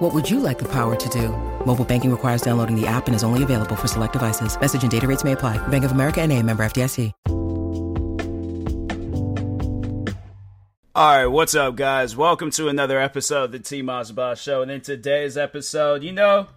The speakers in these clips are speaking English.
What would you like the power to do? Mobile banking requires downloading the app and is only available for select devices. Message and data rates may apply. Bank of America and a member FDIC. All right, what's up, guys? Welcome to another episode of the T Boss Show. And in today's episode, you know,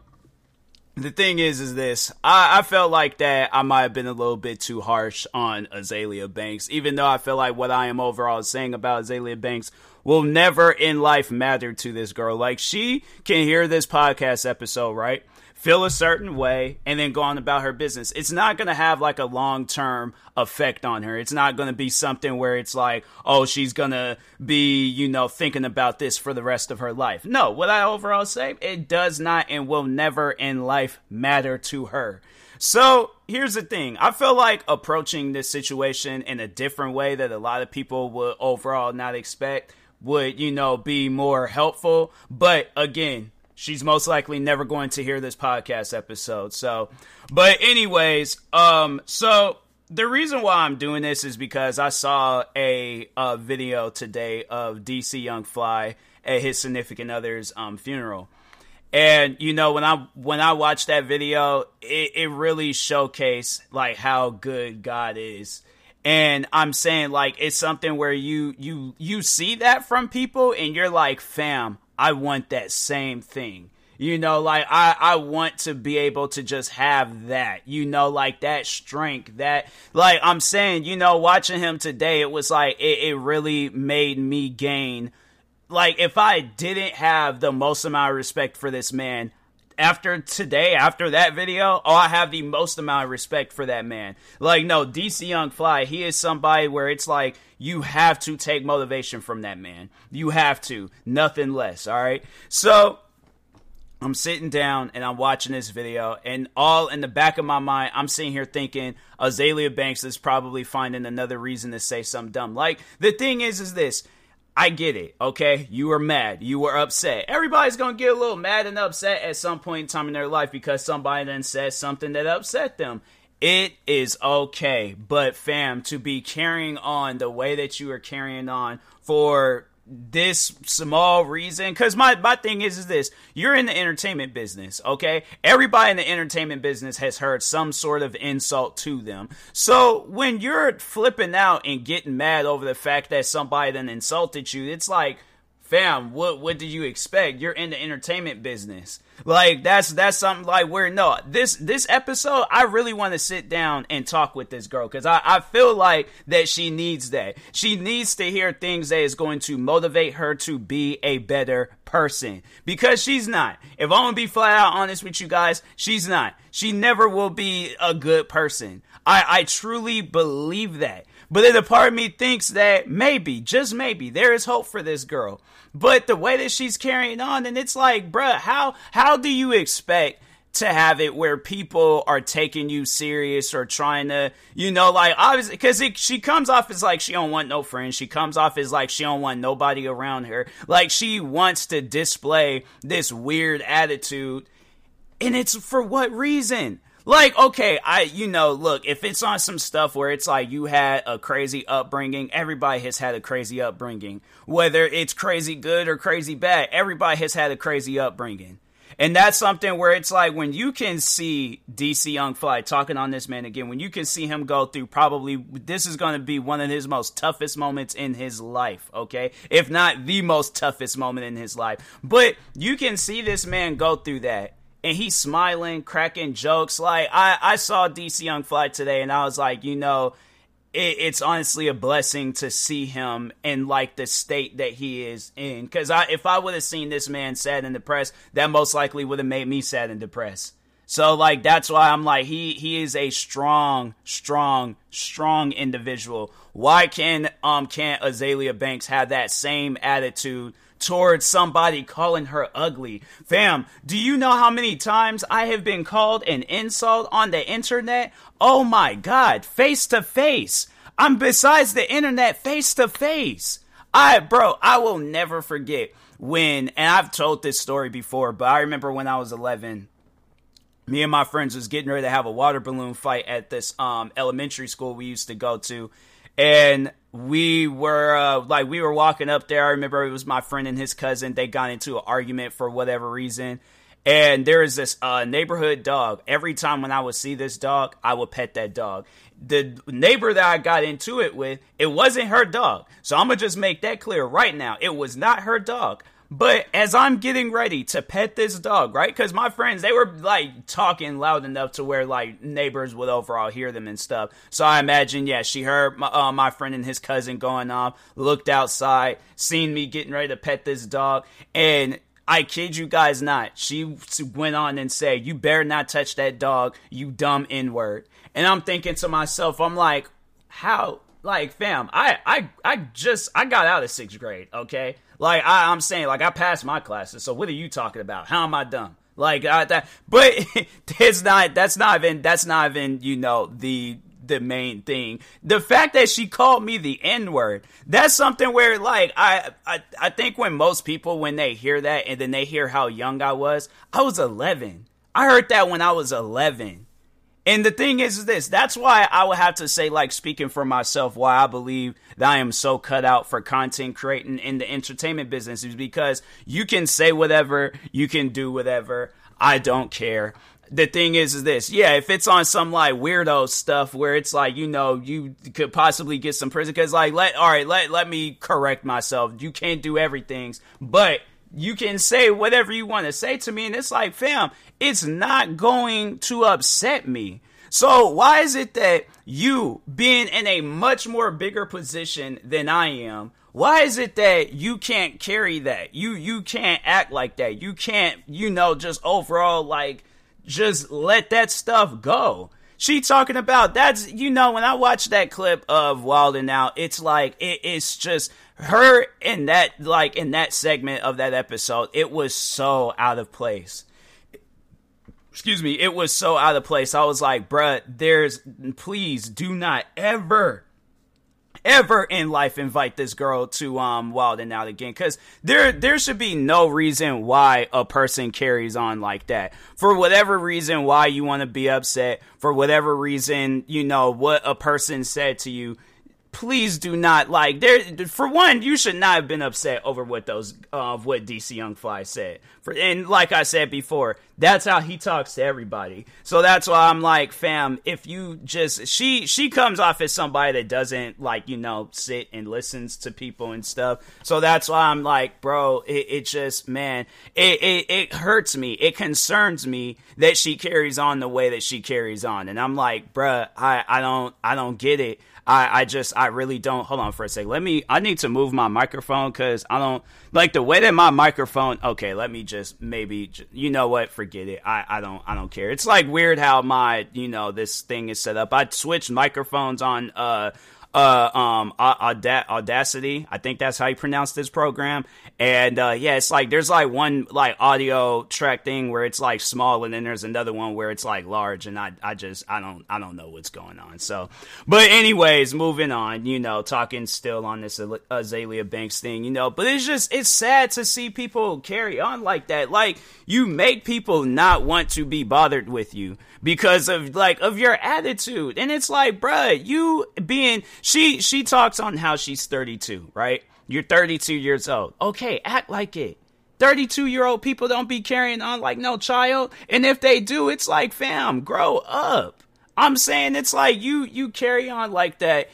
the thing is, is this. I, I felt like that I might have been a little bit too harsh on Azealia Banks, even though I feel like what I am overall saying about Azealia Banks will never in life matter to this girl. Like, she can hear this podcast episode, right? feel a certain way and then go on about her business. It's not going to have like a long term effect on her. It's not going to be something where it's like, oh, she's going to be, you know, thinking about this for the rest of her life. No, what I overall say, it does not and will never in life matter to her. So here's the thing. I feel like approaching this situation in a different way that a lot of people would overall not expect would, you know, be more helpful. But again, she's most likely never going to hear this podcast episode. So, but anyways, um, so the reason why I'm doing this is because I saw a, a video today of DC Young Fly at his significant other's um, funeral. And you know when I when I watched that video, it, it really showcased like how good God is and i'm saying like it's something where you you you see that from people and you're like fam I want that same thing. You know, like I, I want to be able to just have that, you know, like that strength, that, like I'm saying, you know, watching him today, it was like, it, it really made me gain. Like, if I didn't have the most amount of respect for this man, after today, after that video, oh, I have the most amount of respect for that man. Like, no, DC Young Fly, he is somebody where it's like you have to take motivation from that man. You have to, nothing less. All right. So I'm sitting down and I'm watching this video, and all in the back of my mind, I'm sitting here thinking Azealia Banks is probably finding another reason to say something dumb. Like the thing is, is this I get it, okay? You were mad. You were upset. Everybody's gonna get a little mad and upset at some point in time in their life because somebody then said something that upset them. It is okay. But fam, to be carrying on the way that you are carrying on for this small reason? Because my, my thing is is this. You're in the entertainment business okay? Everybody in the entertainment business has heard some sort of insult to them. So when you're flipping out and getting mad over the fact that somebody then insulted you it's like fam what what do you expect? You're in the entertainment business like that's that's something like where no this this episode I really want to sit down and talk with this girl because I, I feel like that she needs that. She needs to hear things that is going to motivate her to be a better person. Because she's not. If I'm gonna be flat out honest with you guys, she's not. She never will be a good person. I, I truly believe that. But then a part of me thinks that maybe, just maybe, there is hope for this girl. But the way that she's carrying on, and it's like, bruh, how how do you expect to have it where people are taking you serious or trying to, you know, like obviously because she comes off as like she don't want no friends. She comes off as like she don't want nobody around her. Like she wants to display this weird attitude, and it's for what reason? Like, okay, I, you know, look, if it's on some stuff where it's like you had a crazy upbringing, everybody has had a crazy upbringing. Whether it's crazy good or crazy bad, everybody has had a crazy upbringing. And that's something where it's like when you can see DC Young Fly talking on this man again, when you can see him go through probably this is going to be one of his most toughest moments in his life, okay? If not the most toughest moment in his life. But you can see this man go through that and he's smiling, cracking jokes. Like I, I saw DC Young Fly today, and I was like, you know, it, it's honestly a blessing to see him in like the state that he is in. Because I, if I would have seen this man sad and depressed, that most likely would have made me sad and depressed. So like that's why I'm like he he is a strong, strong, strong individual. Why can um can't Azealia Banks have that same attitude towards somebody calling her ugly? Fam, do you know how many times I have been called an insult on the internet? Oh my god, face to face. I'm besides the internet face to face. I bro, I will never forget when and I've told this story before, but I remember when I was 11 me and my friends was getting ready to have a water balloon fight at this um, elementary school we used to go to and we were uh, like we were walking up there i remember it was my friend and his cousin they got into an argument for whatever reason and there is this uh, neighborhood dog every time when i would see this dog i would pet that dog the neighbor that I got into it with, it wasn't her dog. So I'm gonna just make that clear right now. It was not her dog. But as I'm getting ready to pet this dog, right? Because my friends, they were like talking loud enough to where like neighbors would overall hear them and stuff. So I imagine, yeah, she heard my, uh, my friend and his cousin going off, looked outside, seen me getting ready to pet this dog, and I kid you guys not. She went on and said, You better not touch that dog, you dumb N word. And I'm thinking to myself, I'm like, how? Like, fam, I, I, I just, I got out of sixth grade, okay? Like, I, I'm saying, like, I passed my classes, so what are you talking about? How am I dumb? Like, I, that, but it's not, that's not even, that's not even, you know, the, the main thing. The fact that she called me the N word, that's something where like I, I I think when most people when they hear that and then they hear how young I was, I was 11. I heard that when I was 11. And the thing is, is this that's why I would have to say, like, speaking for myself, why I believe that I am so cut out for content creating in the entertainment business is because you can say whatever, you can do whatever. I don't care. The thing is, is this, yeah, if it's on some like weirdo stuff where it's like, you know, you could possibly get some prison, cause like, let, all right, let, let me correct myself. You can't do everything, but you can say whatever you want to say to me. And it's like, fam, it's not going to upset me. So why is it that you being in a much more bigger position than I am, why is it that you can't carry that? You you can't act like that. You can't, you know, just overall like just let that stuff go. She talking about that's you know when I watch that clip of Wild 'N Out, it's like it, it's just her in that like in that segment of that episode. It was so out of place excuse me, it was so out of place. I was like, bruh, there's, please do not ever, ever in life invite this girl to um Wild 'N Out again because there there should be no reason why a person carries on like that for whatever reason why you want to be upset for whatever reason you know what a person said to you please do not like there for one you should not have been upset over what those uh, what DC Young Fly said. For and like I said before that's how he talks to everybody. So that's why I'm like fam if you just she she comes off as somebody that doesn't like you know sit and listens to people and stuff. So that's why I'm like bro it, it just man it, it it hurts me. It concerns me that she carries on the way that she carries on. And I'm like bruh I I don't I don't get it I, I just, I really don't. Hold on for a sec. Let me, I need to move my microphone because I don't, like the way that my microphone, okay, let me just maybe, you know what, forget it. I, I don't, I don't care. It's like weird how my, you know, this thing is set up. I switched microphones on, uh, uh, um, Audacity. I think that's how you pronounce this program. And uh, yeah, it's like there's like one like audio track thing where it's like small, and then there's another one where it's like large. And I, I just, I don't, I don't know what's going on. So, but anyways, moving on. You know, talking still on this Azealia Banks thing. You know, but it's just, it's sad to see people carry on like that. Like you make people not want to be bothered with you because of like of your attitude. And it's like, bruh, you being she she talks on how she's 32, right? You're 32 years old. Okay, act like it. 32 year old people don't be carrying on like no child. And if they do, it's like, fam, grow up. I'm saying it's like you you carry on like that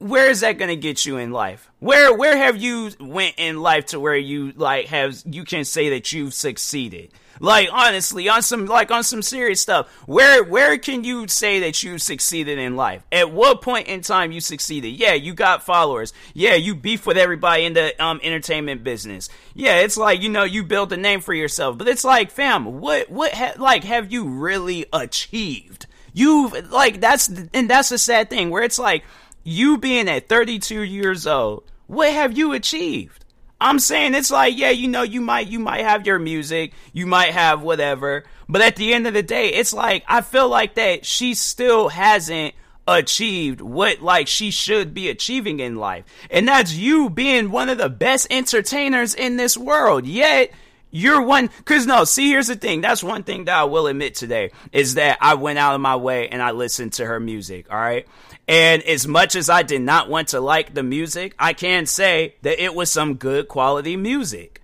where is that going to get you in life? Where where have you went in life to where you like have you can say that you've succeeded? Like honestly, on some like on some serious stuff, where where can you say that you succeeded in life? At what point in time you succeeded? Yeah, you got followers. Yeah, you beef with everybody in the um entertainment business. Yeah, it's like you know you built a name for yourself, but it's like, fam, what what ha- like have you really achieved? You've like that's and that's a sad thing where it's like you being at 32 years old, what have you achieved? I'm saying it's like, yeah, you know, you might you might have your music, you might have whatever, but at the end of the day, it's like I feel like that she still hasn't achieved what like she should be achieving in life. And that's you being one of the best entertainers in this world. Yet you're one, cause no, see, here's the thing. That's one thing that I will admit today is that I went out of my way and I listened to her music. All right. And as much as I did not want to like the music, I can say that it was some good quality music.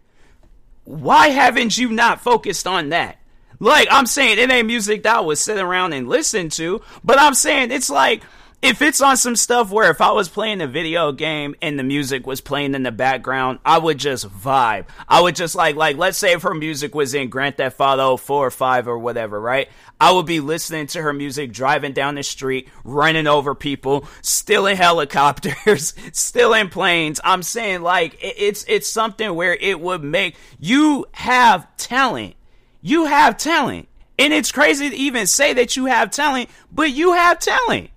Why haven't you not focused on that? Like, I'm saying it ain't music that I would sit around and listen to, but I'm saying it's like, if it's on some stuff where if I was playing a video game and the music was playing in the background, I would just vibe. I would just like like let's say if her music was in Grand Theft Auto 4 or 5 or whatever, right? I would be listening to her music driving down the street, running over people, stealing helicopters, stealing planes. I'm saying like it's it's something where it would make you have talent. You have talent. And it's crazy to even say that you have talent, but you have talent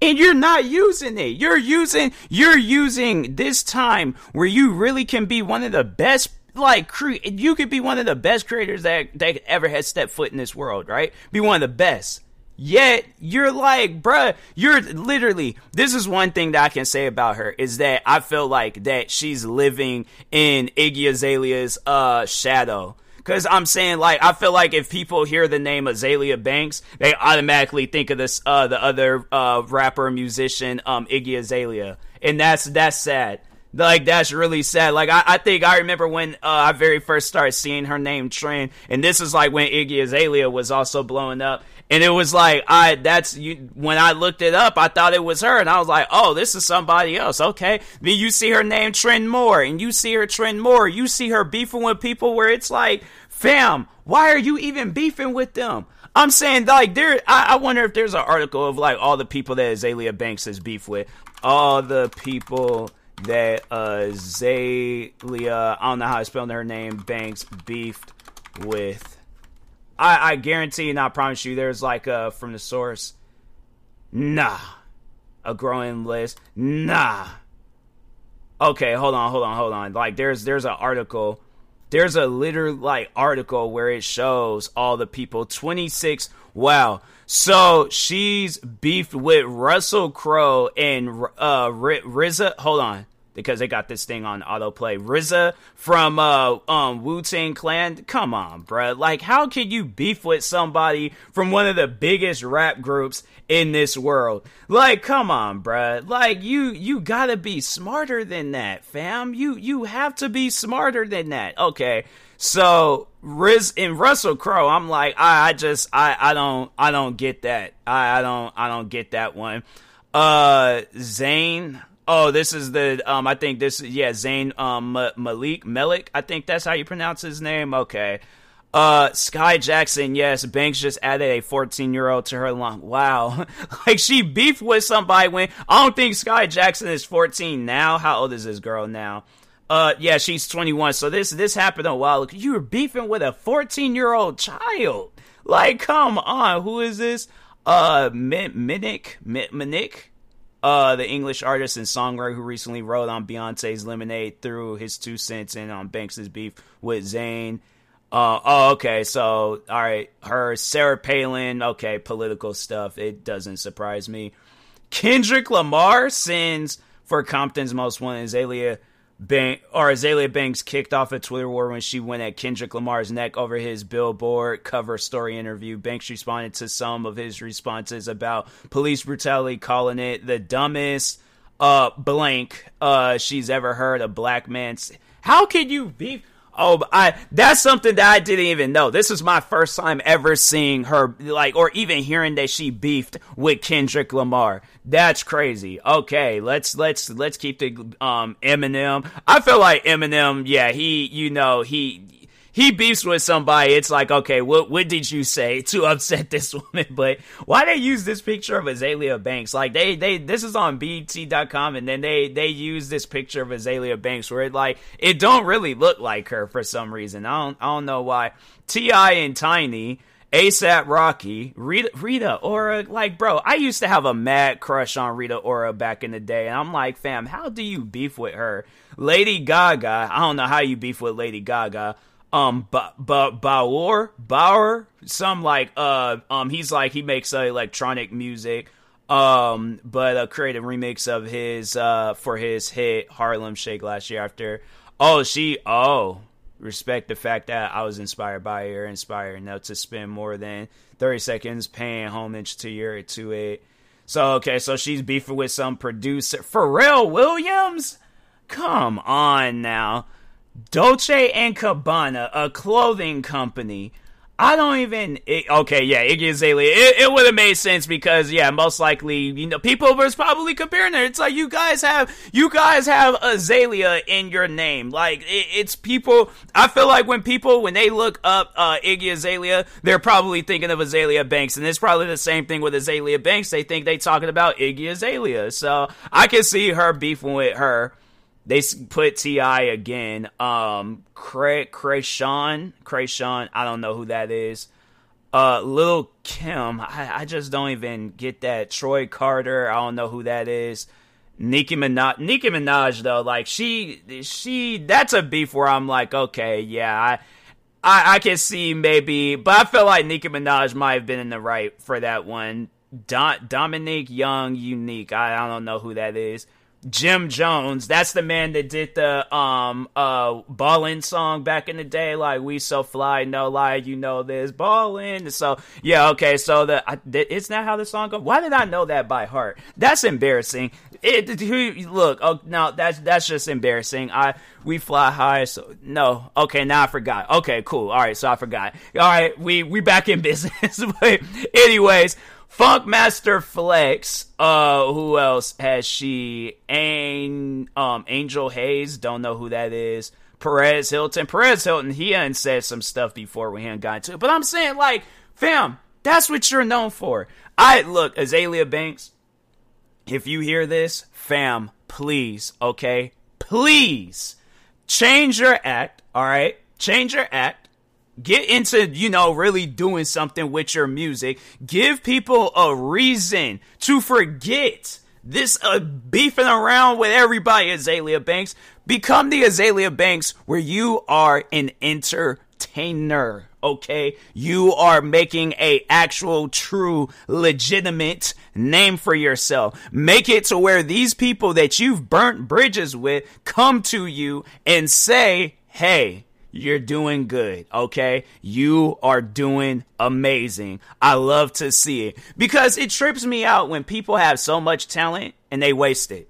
and you're not using it. You're using you're using this time where you really can be one of the best like cre- you could be one of the best creators that that ever has stepped foot in this world, right? Be one of the best. Yet you're like, bruh, you're literally. This is one thing that I can say about her is that I feel like that she's living in Iggy Azalea's uh shadow Cause I'm saying like I feel like if people hear the name Azealia Banks, they automatically think of this uh the other uh rapper musician um Iggy Azalea. And that's that's sad. Like that's really sad. Like I, I think I remember when uh, I very first started seeing her name trend, and this is like when Iggy Azalea was also blowing up, and it was like I that's you when I looked it up, I thought it was her, and I was like, oh, this is somebody else. Okay, then you see her name trend more, and you see her trend more. You see her beefing with people where it's like, fam, why are you even beefing with them? I'm saying like there. I, I wonder if there's an article of like all the people that Azealia Banks has beef with, all the people that Azealia, I don't know how I spelled her name, Banks beefed with I, I guarantee and I promise you there's like a from the source. Nah. A growing list. Nah. Okay, hold on, hold on, hold on. Like there's there's an article. There's a literal like article where it shows all the people. 26 wow. So she's beefed with Russell Crowe and uh RZA. Hold on because they got this thing on autoplay. RZA from uh, um, Wu Tang Clan. Come on, bruh. Like, how can you beef with somebody from one of the biggest rap groups in this world? Like, come on, bruh. Like, you you gotta be smarter than that, fam. You you have to be smarter than that. Okay. So Riz and Russell Crowe, I'm like, I, I just I, I don't I don't get that. I, I don't I don't get that one. Uh Zayn, Oh, this is the um. I think this is yeah. Zayn um Malik Melik. I think that's how you pronounce his name. Okay. Uh, Skai Jackson. Yes, Banks just added a 14 year old to her long. Wow, like she beefed with somebody when I don't think Skai Jackson is 14 now. How old is this girl now? Uh, yeah, she's 21. So this this happened a while ago. You were beefing with a 14 year old child. Like, come on. Who is this? Uh, Minik Minik uh, the English artist and songwriter who recently wrote on Beyonce's Lemonade threw his two cents in on Banks's beef with Zayn. Uh, oh, okay. So, all right. Her, Sarah Palin. Okay, political stuff. It doesn't surprise me. Kendrick Lamar sends for Compton's Most Wanted Azealia Bank or Azealia Banks kicked off a Twitter war when she went at Kendrick Lamar's neck over his Billboard cover story interview. Banks responded to some of his responses about police brutality, calling it the dumbest uh blank uh she's ever heard a black man's. How can you be? Oh, I that's something that I didn't even know. This is my first time ever seeing her like or even hearing that she beefed with Kendrick Lamar. That's crazy. Okay, let's let's let's keep the um Eminem. I feel like Eminem, yeah, he you know, he he beefs with somebody, it's like, okay, what what did you say to upset this woman? But why they use this picture of Azealia Banks? Like they they this is on BET.com and then they they use this picture of Azealia Banks where it like it don't really look like her for some reason. I don't I don't know why. T.I. and Tiny. ASAP Rocky, Rita, Rita Ora, like, bro, I used to have a mad crush on Rita Ora back in the day, and I'm like, fam, how do you beef with her? Lady Gaga, I don't know how you beef with Lady Gaga um ba- ba- Baauer Baauer some like uh um he's like he makes uh, electronic music. Um but a creative remix of his uh for his hit Harlem Shake last year after. Oh she oh respect the fact that I was inspired by her inspired enough to spend more than 30 seconds paying homage to your to it. So okay so she's beefing with some producer Pharrell Williams? Come on now Dolce and Gabbana, a clothing company. I don't even. It, okay, yeah, Iggy Azalea. It, it would have made sense because, yeah, most likely, you know, people was probably comparing it. It's like you guys have, you guys have Azalea in your name. Like it, it's people. I feel like when people when they look up uh, Iggy Azalea, they're probably thinking of Azealia Banks, and it's probably the same thing with Azealia Banks. They think they talking about Iggy Azalea. So I can see her beefing with her they put T.I. again. Um, Cray Kreayshawn, Kreayshawn. I don't know who that is. Uh, Lil Kim. I, I just don't even get that. Troy Carter. I don't know who that is. Nicki Minaj. Nicki Minaj though, like she, she. That's a beef where I'm like, okay, yeah, I. I, I can see maybe, but I feel like Nicki Minaj might have been in the right for that one. Don, Dominique Young, unique. I, I don't know who that is. Jim Jones. That's the man that did the um uh ballin song back in the day, like we so fly, no lie, you know this ballin. So yeah, okay, so the I, it's not how the song goes. Why did I know that by heart? That's embarrassing. It, look, oh no, that's that's just embarrassing. I we fly high, so no. Okay, now I forgot. Okay, cool. All right, so I forgot. All right, we we back in business. but anyways. Funkmaster Flex. Uh, who else has she? An- um, Angel Haze. Don't know who that is. Perez Hilton. Perez Hilton. He hadn't said some stuff before we hadn't gotten to it. But I'm saying, like, fam, that's what you're known for. I look, Azealia Banks. If you hear this, fam, please, okay, please change your act. All right, change your act Get into, you know, really doing something with your music. Give people a reason to forget this uh, beefing around with everybody, Azealia Banks. Become the Azealia Banks where you are an entertainer. Okay, you are making a actual, true, legitimate name for yourself. Make it to where these people that you've burnt bridges with come to you and say, "Hey, you're doing good, okay? You are doing amazing. I love to see it because it trips me out when people have so much talent and they waste it.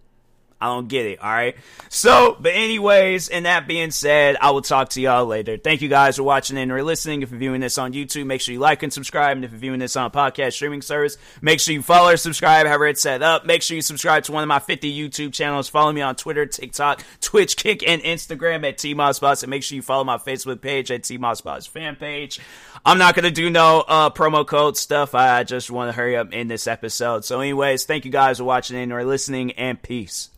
I don't get it. All right. So, but anyways, and that being said, I will talk to y'all later. Thank you guys for watching and or listening. If you're viewing this on YouTube, make sure you like and subscribe. And if you're viewing this on podcast streaming service, make sure you follow or subscribe, however it's set up. Make sure you subscribe to one of my 50 YouTube channels. Follow me on Twitter, TikTok, Twitch, Kick, and Instagram at TMossBoss. And make sure you follow my Facebook page at TMossBoss fan page. I'm not going to do no uh, promo code stuff. I just want to hurry up in this episode. So anyways, thank you guys for watching and or listening and peace.